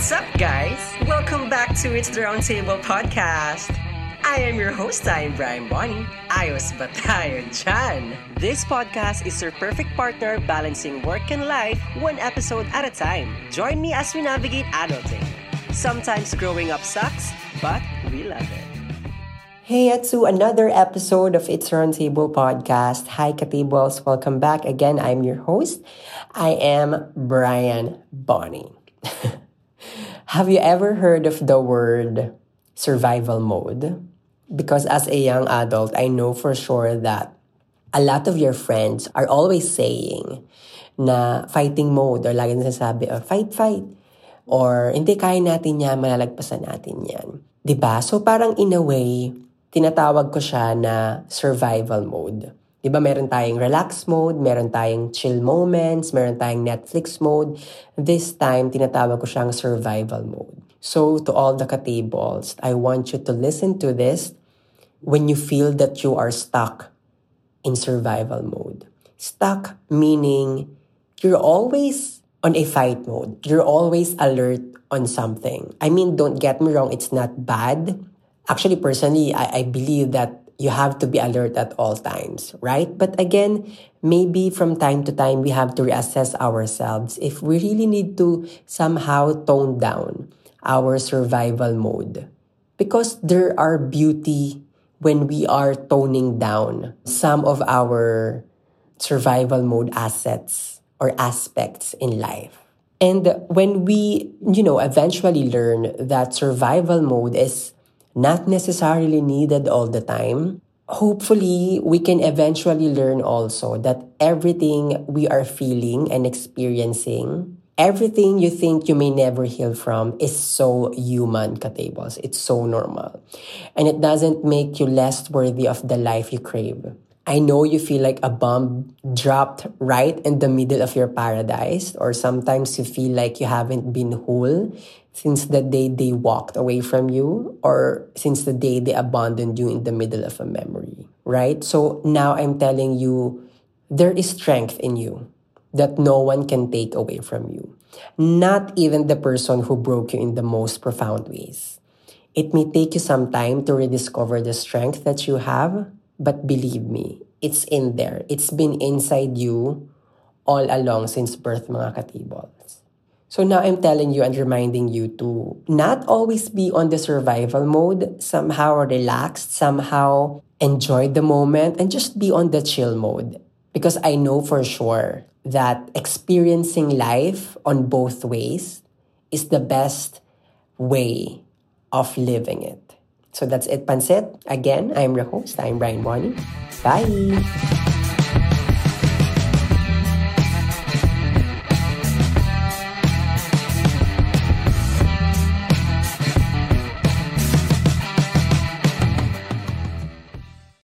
What's up, guys? Welcome back to It's the Roundtable podcast. I am your host, I'm Brian Bonnie. Ayos ba tayo? This podcast is your perfect partner balancing work and life one episode at a time. Join me as we navigate adulting. Sometimes growing up sucks, but we love it. Hey, to another episode of It's Roundtable podcast. Hi, Katables. Welcome back again. I'm your host. I am Brian Bonnie. Have you ever heard of the word survival mode? Because as a young adult, I know for sure that a lot of your friends are always saying na fighting mode or lagi nasasabi, oh, fight, fight. Or hindi kaya natin yan, malalagpasan natin yan. ba diba? So parang in a way, tinatawag ko siya na survival mode. 'Di ba meron tayong relax mode, meron tayong chill moments, meron tayong Netflix mode. This time, tinatawag ko siyang survival mode. So, to all the katables, I want you to listen to this when you feel that you are stuck in survival mode. Stuck meaning you're always on a fight mode. You're always alert on something. I mean, don't get me wrong, it's not bad. Actually, personally, I, I believe that you have to be alert at all times, right? But again, maybe from time to time, we have to reassess ourselves if we really need to somehow tone down our survival mode. Because there are beauty when we are toning down some of our survival mode assets or aspects in life. And when we, you know, eventually learn that survival mode is not necessarily needed all the time. Hopefully, we can eventually learn also that everything we are feeling and experiencing, everything you think you may never heal from is so human, katables. It's so normal. And it doesn't make you less worthy of the life you crave. I know you feel like a bomb dropped right in the middle of your paradise, or sometimes you feel like you haven't been whole since the day they walked away from you or since the day they abandoned you in the middle of a memory, right? So now I'm telling you, there is strength in you that no one can take away from you. Not even the person who broke you in the most profound ways. It may take you some time to rediscover the strength that you have, but believe me, it's in there. It's been inside you all along since birth, mga katables. So now I'm telling you and reminding you to not always be on the survival mode, somehow relaxed, somehow enjoy the moment, and just be on the chill mode. Because I know for sure that experiencing life on both ways is the best way of living it. So that's it, Pansit. Again, I'm your host. I'm Brian Bonnie. Bye.